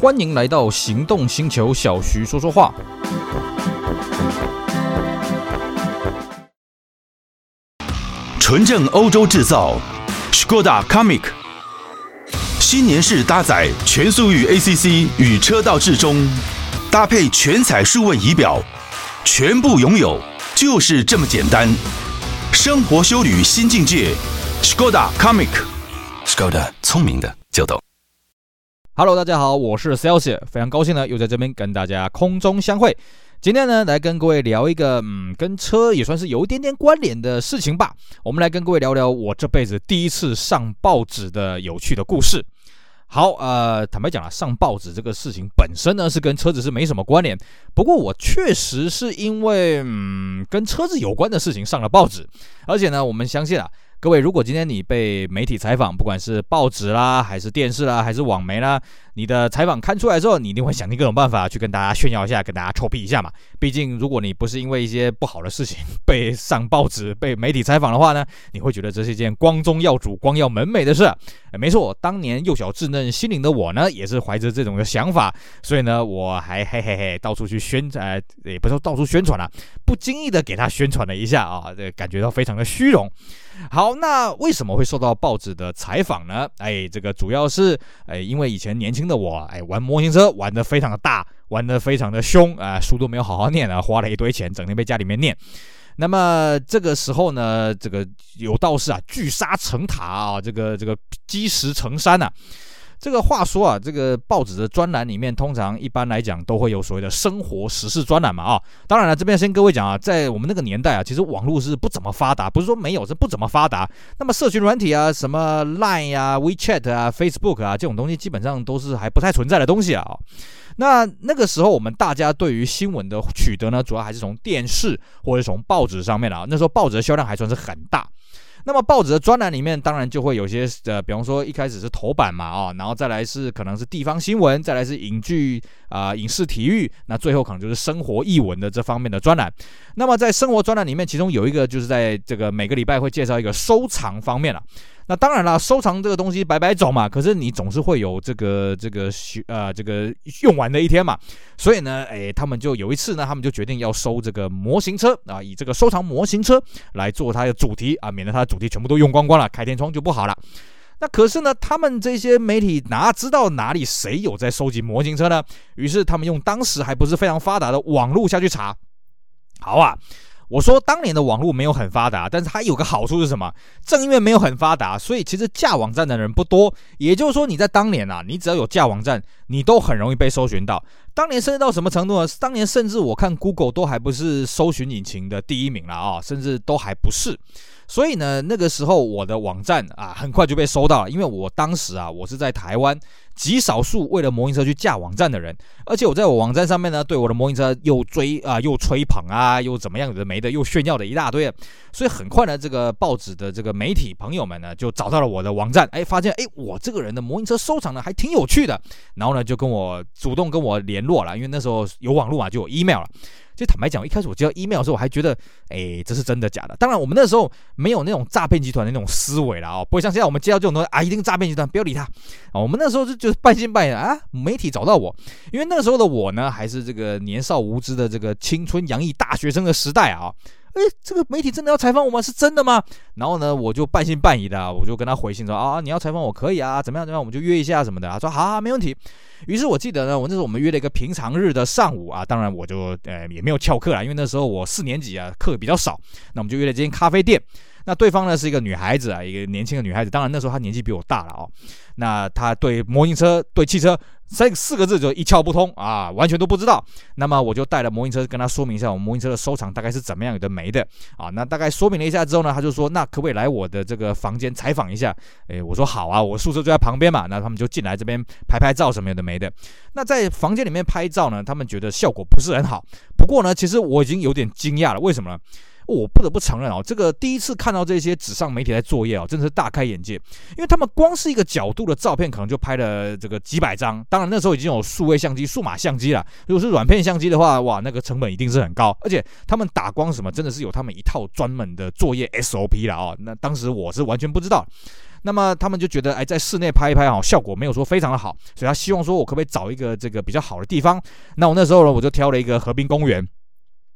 欢迎来到行动星球，小徐说说话。纯正欧洲制造，Skoda Comic，新年式搭载全速域 ACC 与车道智中，搭配全彩数位仪表，全部拥有就是这么简单。生活修旅新境界，Skoda Comic，Skoda 聪明的。Hello，大家好，我是 Celsius，非常高兴呢，又在这边跟大家空中相会。今天呢，来跟各位聊一个，嗯，跟车也算是有一点点关联的事情吧。我们来跟各位聊聊我这辈子第一次上报纸的有趣的故事。好，呃，坦白讲啊，上报纸这个事情本身呢，是跟车子是没什么关联。不过我确实是因为，嗯，跟车子有关的事情上了报纸，而且呢，我们相信啊。各位，如果今天你被媒体采访，不管是报纸啦，还是电视啦，还是网媒啦，你的采访看出来之后，你一定会想尽各种办法去跟大家炫耀一下，跟大家臭屁一下嘛。毕竟，如果你不是因为一些不好的事情被上报纸、被媒体采访的话呢，你会觉得这是一件光宗耀祖、光耀门楣的事。没错，当年幼小稚嫩心灵的我呢，也是怀着这种的想法，所以呢，我还嘿嘿嘿到处去宣传，呃，也不是说到处宣传了，不经意的给他宣传了一下啊，这感觉到非常的虚荣。好，那为什么会受到报纸的采访呢？哎，这个主要是哎，因为以前年轻的我，哎，玩模型车玩的非常的大，玩的非常的凶啊，书都没有好好念啊，花了一堆钱，整天被家里面念。那么这个时候呢，这个有道是啊，聚沙成塔啊，这个这个积石成山啊。这个话说啊，这个报纸的专栏里面，通常一般来讲都会有所谓的生活时事专栏嘛啊。当然了，这边先各位讲啊，在我们那个年代啊，其实网络是不怎么发达，不是说没有，是不怎么发达。那么社群软体啊，什么 Line 啊、WeChat 啊、Facebook 啊这种东西，基本上都是还不太存在的东西啊。那那个时候，我们大家对于新闻的取得呢，主要还是从电视或者从报纸上面啊。那时候报纸的销量还算是很大。那么报纸的专栏里面，当然就会有些呃，比方说一开始是头版嘛，啊，然后再来是可能是地方新闻，再来是影剧啊、影视体育，那最后可能就是生活译文的这方面的专栏。那么在生活专栏里面，其中有一个就是在这个每个礼拜会介绍一个收藏方面了。那当然了，收藏这个东西白白走嘛，可是你总是会有这个这个呃这个用完的一天嘛，所以呢，哎，他们就有一次呢，他们就决定要收这个模型车啊，以这个收藏模型车来做它的主题啊，免得它的主题全部都用光光了，开天窗就不好了。那可是呢，他们这些媒体哪知道哪里谁有在收集模型车呢？于是他们用当时还不是非常发达的网络下去查，好啊。我说当年的网络没有很发达，但是它有个好处是什么？正因为没有很发达，所以其实架网站的人不多。也就是说，你在当年啊，你只要有架网站，你都很容易被搜寻到。当年甚至到什么程度呢？当年甚至我看 Google 都还不是搜寻引擎的第一名了啊，甚至都还不是。所以呢，那个时候我的网站啊，很快就被搜到了，因为我当时啊，我是在台湾极少数为了模型车去架网站的人，而且我在我网站上面呢，对我的模型车又追啊，又吹捧啊，又怎么样子的没的，又炫耀的一大堆，所以很快呢，这个报纸的这个媒体朋友们呢，就找到了我的网站，哎，发现哎，我这个人的模型车收藏呢还挺有趣的，然后呢，就跟我主动跟我联络了，因为那时候有网络嘛，就有 email 了。就坦白讲，一开始我接到 email 的时候，我还觉得，哎，这是真的假的？当然，我们那时候没有那种诈骗集团的那种思维了啊，不会像现在我们接到这种东西啊，一定诈骗集团，不要理他啊。我们那时候就就是半信半疑啊，媒体找到我，因为那时候的我呢，还是这个年少无知的这个青春洋溢大学生的时代啊。哎，这个媒体真的要采访我吗？是真的吗？然后呢，我就半信半疑的，我就跟他回信说啊，你要采访我可以啊，怎么样怎么样，我们就约一下什么的。他说好啊，没问题。于是我记得呢，我那时候我们约了一个平常日的上午啊，当然我就呃也没有翘课啦，因为那时候我四年级啊，课比较少。那我们就约了这间咖啡店。那对方呢是一个女孩子啊，一个年轻的女孩子，当然那时候她年纪比我大了哦。那她对模型车、对汽车三四个字就一窍不通啊，完全都不知道。那么我就带了模型车跟她说明一下，我们模型车的收藏大概是怎么样有的没的啊。那大概说明了一下之后呢，她就说，那可不可以来我的这个房间采访一下？诶，我说好啊，我宿舍就在旁边嘛。那他们就进来这边拍拍照什么有的没的。那在房间里面拍照呢，他们觉得效果不是很好。不过呢，其实我已经有点惊讶了，为什么呢？我不得不承认哦，这个第一次看到这些纸上媒体在作业哦，真的是大开眼界。因为他们光是一个角度的照片，可能就拍了这个几百张。当然那时候已经有数位相机、数码相机了。如果是软片相机的话，哇，那个成本一定是很高。而且他们打光什么，真的是有他们一套专门的作业 SOP 了哦。那当时我是完全不知道。那么他们就觉得，哎，在室内拍一拍啊，效果没有说非常的好，所以他希望说我可不可以找一个这个比较好的地方？那我那时候呢，我就挑了一个河滨公园。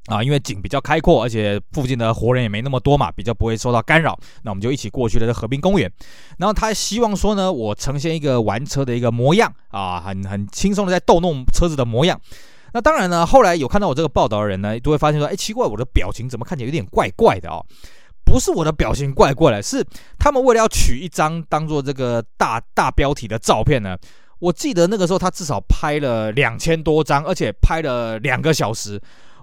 啊，因为景比较开阔，而且附近的活人也没那么多嘛，比较不会受到干扰。那我们就一起过去了这河滨公园。然后他希望说呢，我呈现一个玩车的一个模样啊，很很轻松的在逗弄车子的模样。那当然呢，后来有看到我这个报道的人呢，都会发现说，哎，奇怪，我的表情怎么看起来有点怪怪的哦？不是我的表情怪怪的，是他们为了要取一张当做这个大大标题的照片呢。我记得那个时候他至少拍了两千多张，而且拍了两个小时。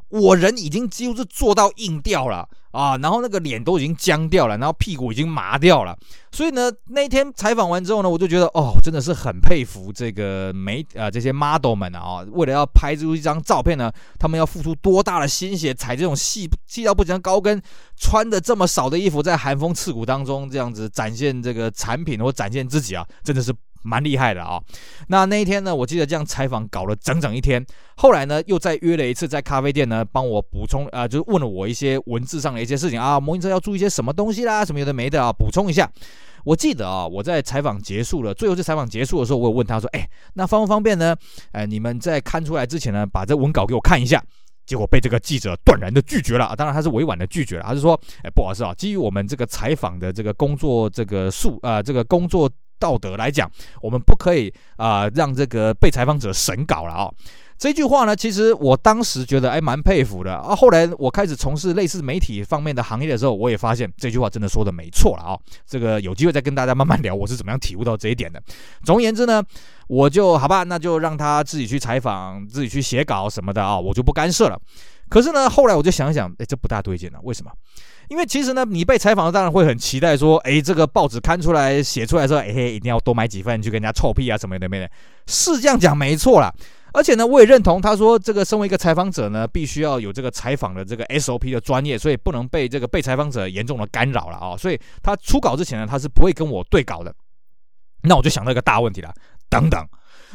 我人已经几乎是做到硬掉了啊，然后那个脸都已经僵掉了，然后屁股已经麻掉了。所以呢，那天采访完之后呢，我就觉得哦，真的是很佩服这个媒啊这些 model 们啊，为了要拍出一张照片呢，他们要付出多大的心血，踩这种细细到不行的高跟，穿的这么少的衣服，在寒风刺骨当中这样子展现这个产品或展现自己啊，真的是。蛮厉害的啊、那那一天呢，我记得这样采访搞了整整一天。后来呢，又再约了一次在咖啡店呢，帮我补充啊、呃，就是问了我一些文字上的一些事情啊，模型车要注意一些什么东西啦，什么有的没的啊，补充一下。我记得啊，我在采访结束了，最后这采访结束的时候，我有问他说：“哎，那方不方便呢？哎，你们在刊出来之前呢，把这文稿给我看一下。”结果被这个记者断然的拒绝了啊！当然他是委婉的拒绝了，他是说：“哎，不好意思啊，基于我们这个采访的这个工作这个数啊、呃，这个工作。”道德来讲，我们不可以啊、让这个被采访者审稿了啊、这句话呢，其实我当时觉得哎蛮佩服的啊。后来我开始从事类似媒体方面的行业的时候，我也发现这句话真的说的没错了啊、这个有机会再跟大家慢慢聊，我是怎么样体悟到这一点的。总而言之呢，我就好吧，那就让他自己去采访，自己去写稿什么的啊、我就不干涉了。可是呢，后来我就想想，哎，这不大对劲了，为什么？因为其实呢，你被采访当然会很期待说，哎，这个报纸刊出来写出来说，哎，一定要多买几份去跟人家臭屁啊什么的没的，是这样讲没错啦。而且呢，我也认同他说，这个身为一个采访者呢，必须要有这个采访的这个 SOP 的专业，所以不能被这个被采访者严重的干扰了啊。所以他初稿之前呢，他是不会跟我对稿的。那我就想到一个大问题了，等等，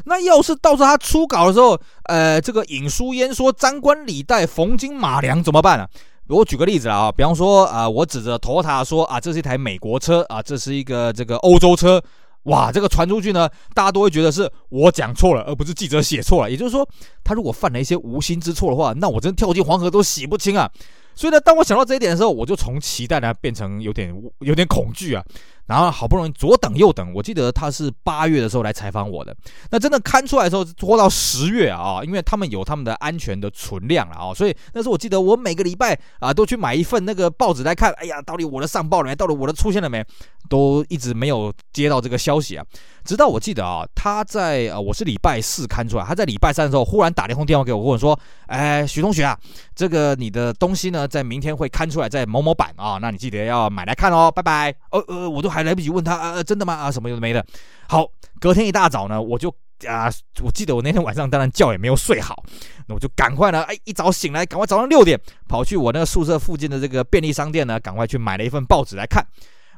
那要是到时候他初稿的时候，呃，这个尹书烟说张冠李戴冯金马良怎么办呢？我举个例子啊，比方说啊，我指着托塔说啊，这是一台美国车啊，这是一个这个欧洲车，哇，这个传出去呢，大家都会觉得是我讲错了，而不是记者写错了。也就是说，他如果犯了一些无心之错的话，那我真跳进黄河都洗不清啊。所以呢，当我想到这一点的时候，我就从期待呢变成有点有点恐惧啊。然后好不容易左等右等，我记得他是八月的时候来采访我的，那真的刊出来的时候拖到十月啊，因为他们有他们的安全的存量了啊，所以那时候我记得我每个礼拜啊都去买一份那个报纸来看，哎呀，到底我的上报了没？到底我的出现了没？都一直没有接到这个消息啊，直到我记得啊，他在呃我是礼拜四刊出来，他在礼拜三的时候忽然打了一通电话给我，跟我说，哎，徐同学啊，这个你的东西呢在明天会刊出来，在某某版啊，那你记得要买来看哦，拜拜。呃呃，我都。还来不及问他，啊，真的吗？啊，什么有的没的。好，隔天一大早呢，我就啊，我记得我那天晚上当然觉也没有睡好，那我就赶快呢，哎，一早醒来，赶快早上六点跑去我那个宿舍附近的这个便利商店呢，赶快去买了一份报纸来看。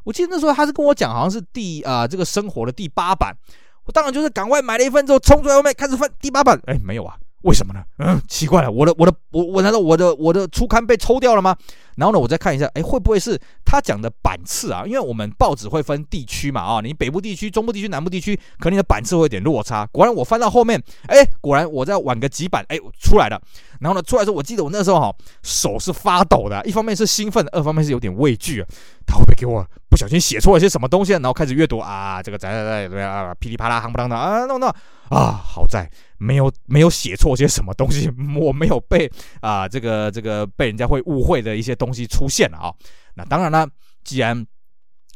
我记得那时候他是跟我讲，好像是第啊这个生活的第八版，我当然就是赶快买了一份之后冲出来外面开始翻第八版，哎，没有啊。为什么呢？嗯，奇怪了，我的我的我我难道我的我的初刊被抽掉了吗？然后呢，我再看一下，哎，会不会是他讲的版次啊？因为我们报纸会分地区嘛，啊，你北部地区、中部地区、南部地区，可能你的版次会有点落差。果然，我翻到后面，哎，果然我再晚个几版，哎，出来了。然后呢，出来之后，我记得我那时候哈手是发抖的，一方面是兴奋，二方面是有点畏惧啊。他会不会给我不小心写错了些什么东西？然后开始阅读啊，这个在在在啊，噼里啪啦，夯不啷当啊，弄弄啊，好在。没有没有写错些什么东西，我没有被啊、这个这个被人家会误会的一些东东西出现了啊。那当然了，既然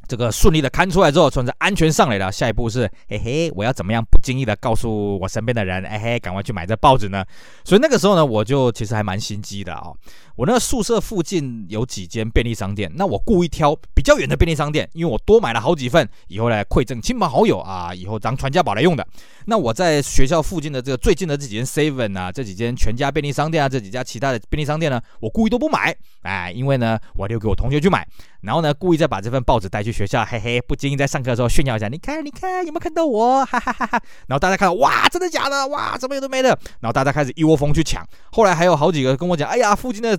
这个顺利的看出来之后，算是安全上来了，下一步是嘿嘿，我要怎么样不经意的告诉我身边的人，哎嘿，赶快去买这报纸呢？所以那个时候呢，我就其实还蛮心机的啊。我那个宿舍附近有几间便利商店，那我故意挑比较远的便利商店，因为我多买了好几份，以后来馈赠亲朋好友啊，以后当传家宝来用的。那我在学校附近的这个最近的这几间 Seven 啊，这几间全家便利商店啊，这几家其他的便利商店呢，我故意都不买，哎，因为呢，我留给我同学去买，然后呢，故意再把这份报纸带去学校，嘿嘿，不经意在上课的时候炫耀一下，你看，你看，有没有看到我？哈哈哈哈。然后大家看到，哇，真的假的？哇，怎么有的没的？然后大家开始一窝蜂去抢，后来还有好几个跟我讲，哎呀，附近的。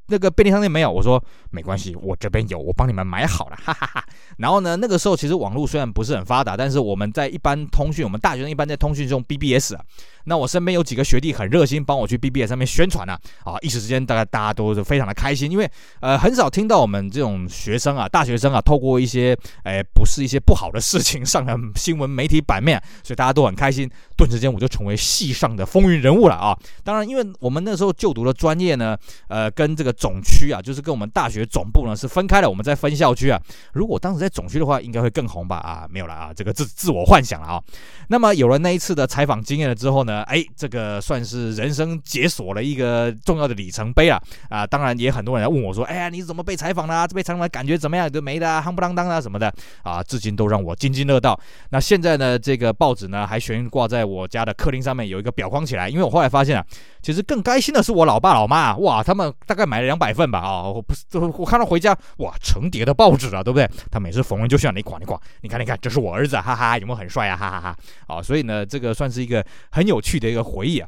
那个便利商店没有，我说没关系，我这边有，我帮你们买好了，哈哈哈。然后呢，那个时候其实网络虽然不是很发达，但是我们在一般通讯，我们大学生一般在通讯中 BBS 啊。那我身边有几个学弟很热心，帮我去 BBS 上面宣传啊，啊，一时之间大概大家都是非常的开心，因为呃很少听到我们这种学生啊，大学生啊，透过一些哎不是一些不好的事情上了新闻媒体版面，所以大家都很开心，顿时间我就成为系上的风云人物了啊。当然，因为我们那时候就读的专业呢，呃，跟这个总区啊，就是跟我们大学总部呢是分开的，我们在分校区啊。如果当时在总区的话，应该会更红吧？啊，没有了啊，这个自自我幻想了啊。那么有了那一次的采访经验了之后呢，哎，这个算是人生解锁了一个重要的里程碑了啊！当然也很多人来问我说：“哎呀，你怎么被采访啦？这被采访的感觉怎么样？都没的，夯不啷当啊什么的啊！”至今都让我津津乐道。那现在呢，这个报纸呢还悬挂在我家的客厅上面，有一个裱框起来。因为我后来发现啊，其实更开心的是我老爸老妈，哇，他们大概买了两百份吧啊！我不是，我看到回家哇，成叠的报纸啊，对不对？他每次逢人就向你你，你看你看，这是我儿子，哈哈，有没有很帅啊？哈哈哈！啊，所以呢，这个算是一个很有趣的一个回忆啊。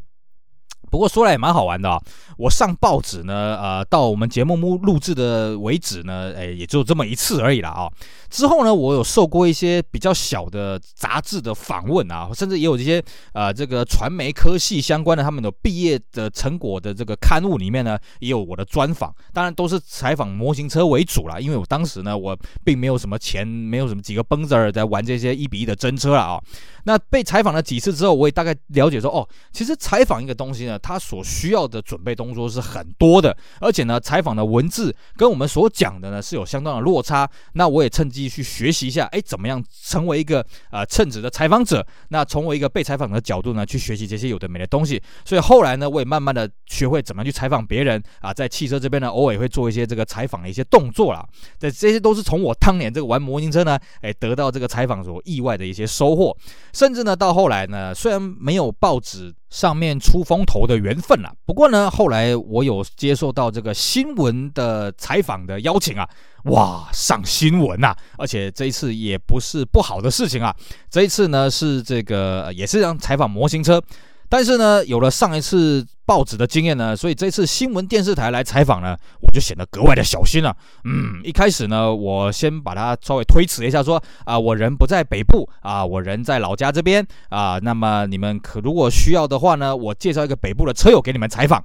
不过说来也蛮好玩的啊，我上报纸呢，呃，到我们节目录录制的为止呢，哎，也就这么一次而已了啊。之后呢，我有受过一些比较小的杂志的访问啊，甚至也有这些呃这个传媒科系相关的他们的毕业的成果的这个刊物里面呢，也有我的专访。当然都是采访模型车为主啦，因为我当时呢，我并没有什么钱，没有什么几个蹦子儿在玩这些一比一的真车了啊。那被采访了几次之后，我也大概了解说，哦，其实采访一个东西呢，它所需要的准备东动作是很多的，而且呢，采访的文字跟我们所讲的呢是有相当的落差。那我也趁机去学习一下，哎，怎么样成为一个呃称职的采访者？那从我一个被采访的角度呢，去学习这些有的没的东西。所以后来呢，我也慢慢的学会怎么样去采访别人啊，在汽车这边呢，偶尔会做一些这个采访的一些动作啦。这这些都是从我当年这个玩模型车呢，哎，得到这个采访所意外的一些收获。甚至呢，到后来呢，虽然没有报纸上面出风头的缘分了，不过呢，后来我有接受到这个新闻的采访的邀请啊，哇，上新闻呐！而且这一次也不是不好的事情啊，这一次呢是这个也是让采访模型车。但是呢，有了上一次报纸的经验呢，所以这次新闻电视台来采访呢，我就显得格外的小心了。嗯，一开始呢，我先把它稍微推迟一下，说啊，我人不在北部啊，我人在老家这边啊。那么你们可如果需要的话呢，我介绍一个北部的车友给你们采访。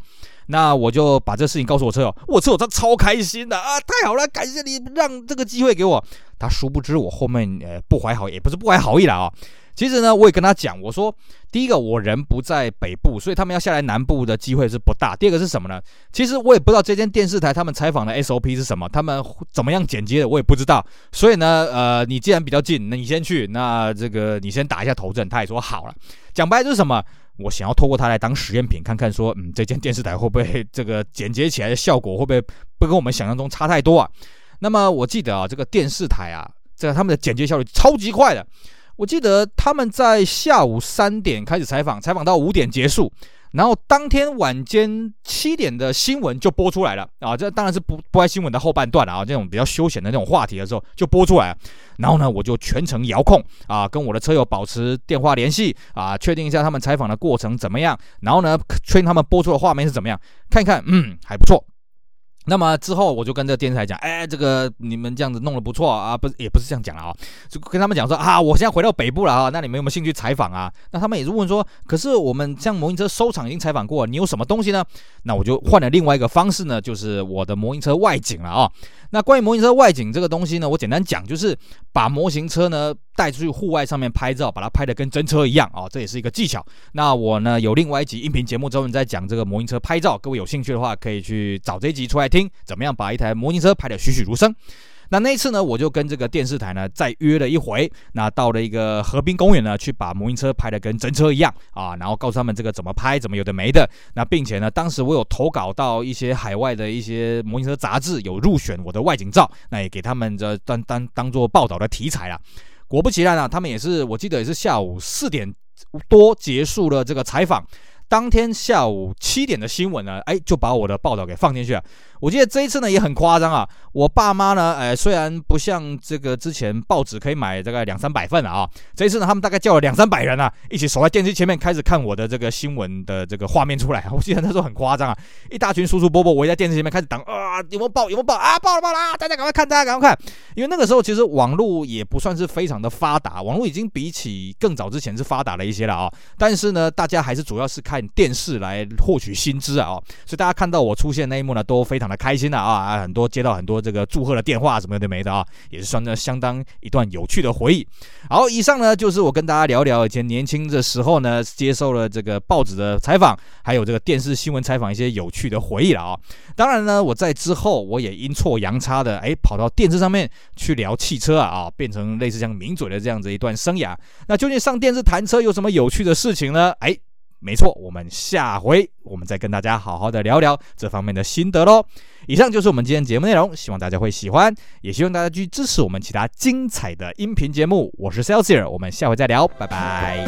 那我就把这事情告诉我车友，我车友他超开心的啊，太好了，感谢你让这个机会给我。他殊不知我后面呃不怀好，也不是不怀好意了啊。其实呢，我也跟他讲，我说，第一个我人不在北部，所以他们要下来南部的机会是不大。第二个是什么呢？其实我也不知道这间电视台他们采访的 SOP 是什么，他们怎么样剪接的，我也不知道。所以呢，呃，你既然比较近，那你先去，那这个你先打一下头阵。他也说好了。讲白就是什么？我想要透过他来当实验品，看看说，嗯，这间电视台会不会这个剪接起来的效果会不会不跟我们想象中差太多啊？那么我记得啊，这个电视台啊，这个他们的剪接效率超级快的。我记得他们在下午三点开始采访，采访到五点结束，然后当天晚间七点的新闻就播出来了啊！这当然是不不爱新闻的后半段了啊，这种比较休闲的那种话题的时候就播出来。然后呢，我就全程遥控啊，跟我的车友保持电话联系啊，确定一下他们采访的过程怎么样，然后呢，确定他们播出的画面是怎么样，看看，嗯，还不错。那么之后我就跟这个电视台讲，哎，这个你们这样子弄得不错啊，不是也不是这样讲了啊，就跟他们讲说啊，我现在回到北部了啊，那你们有没有兴趣采访啊？那他们也是问说，可是我们像模型车收藏已经采访过，你有什么东西呢？那我就换了另外一个方式呢，就是我的模型车外景了啊。那关于模型车外景这个东西呢，我简单讲，就是把模型车呢带出去户外上面拍照，把它拍得跟真车一样啊，这也是一个技巧。那我呢有另外一集音频节目专门在讲这个模型车拍照，各位有兴趣的话可以去找这一集出来听，怎么样把一台模型车拍得栩栩如生。那那一次呢，我就跟这个电视台呢再约了一回，那到了一个河滨公园呢，去把模型车拍得跟真车一样啊，然后告诉他们这个怎么拍，怎么有的没的。那并且呢，当时我有投稿到一些海外的一些模型车杂志，有入选我的外景照，那也给他们这当当当做报道的题材了。果不其然啊，他们也是，我记得也是下午四点多结束了这个采访。当天下午七点的新闻呢，哎，就把我的报道给放进去了。我记得这一次呢也很夸张啊，我爸妈呢，哎，虽然不像这个之前报纸可以买大概两三百份啊，这一次呢他们大概叫了两三百人啊，一起守在电视前面开始看我的这个新闻的这个画面出来。我记得那时候很夸张啊，一大群叔叔伯伯围在电视前面开始等啊，有没有报？有没有报啊？报了报了啊！大家赶快看，大家赶快看，因为那个时候其实网络也不算是非常的发达，网络已经比起更早之前是发达了一些了啊，但是呢，大家还是主要是看电视来获取薪资啊，所以大家看到我出现那一幕呢，都非常的开心的啊，很多接到很多这个祝贺的电话什么的没的啊，也是算得相当一段有趣的回忆。好，以上呢就是我跟大家聊聊以前年轻的时候呢，接受了这个报纸的采访，还有这个电视新闻采访一些有趣的回忆了啊。当然呢，我在之后我也阴错阳差的哎跑到电视上面去聊汽车啊啊，变成类似像名嘴的这样子一段生涯。那究竟上电视谈车有什么有趣的事情呢？哎。没错，我们下回我们再跟大家好好的聊聊这方面的心得喽。以上就是我们今天节目内容，希望大家会喜欢，也希望大家去支持我们其他精彩的音频节目。我是 Celsius，我们下回再聊，拜拜。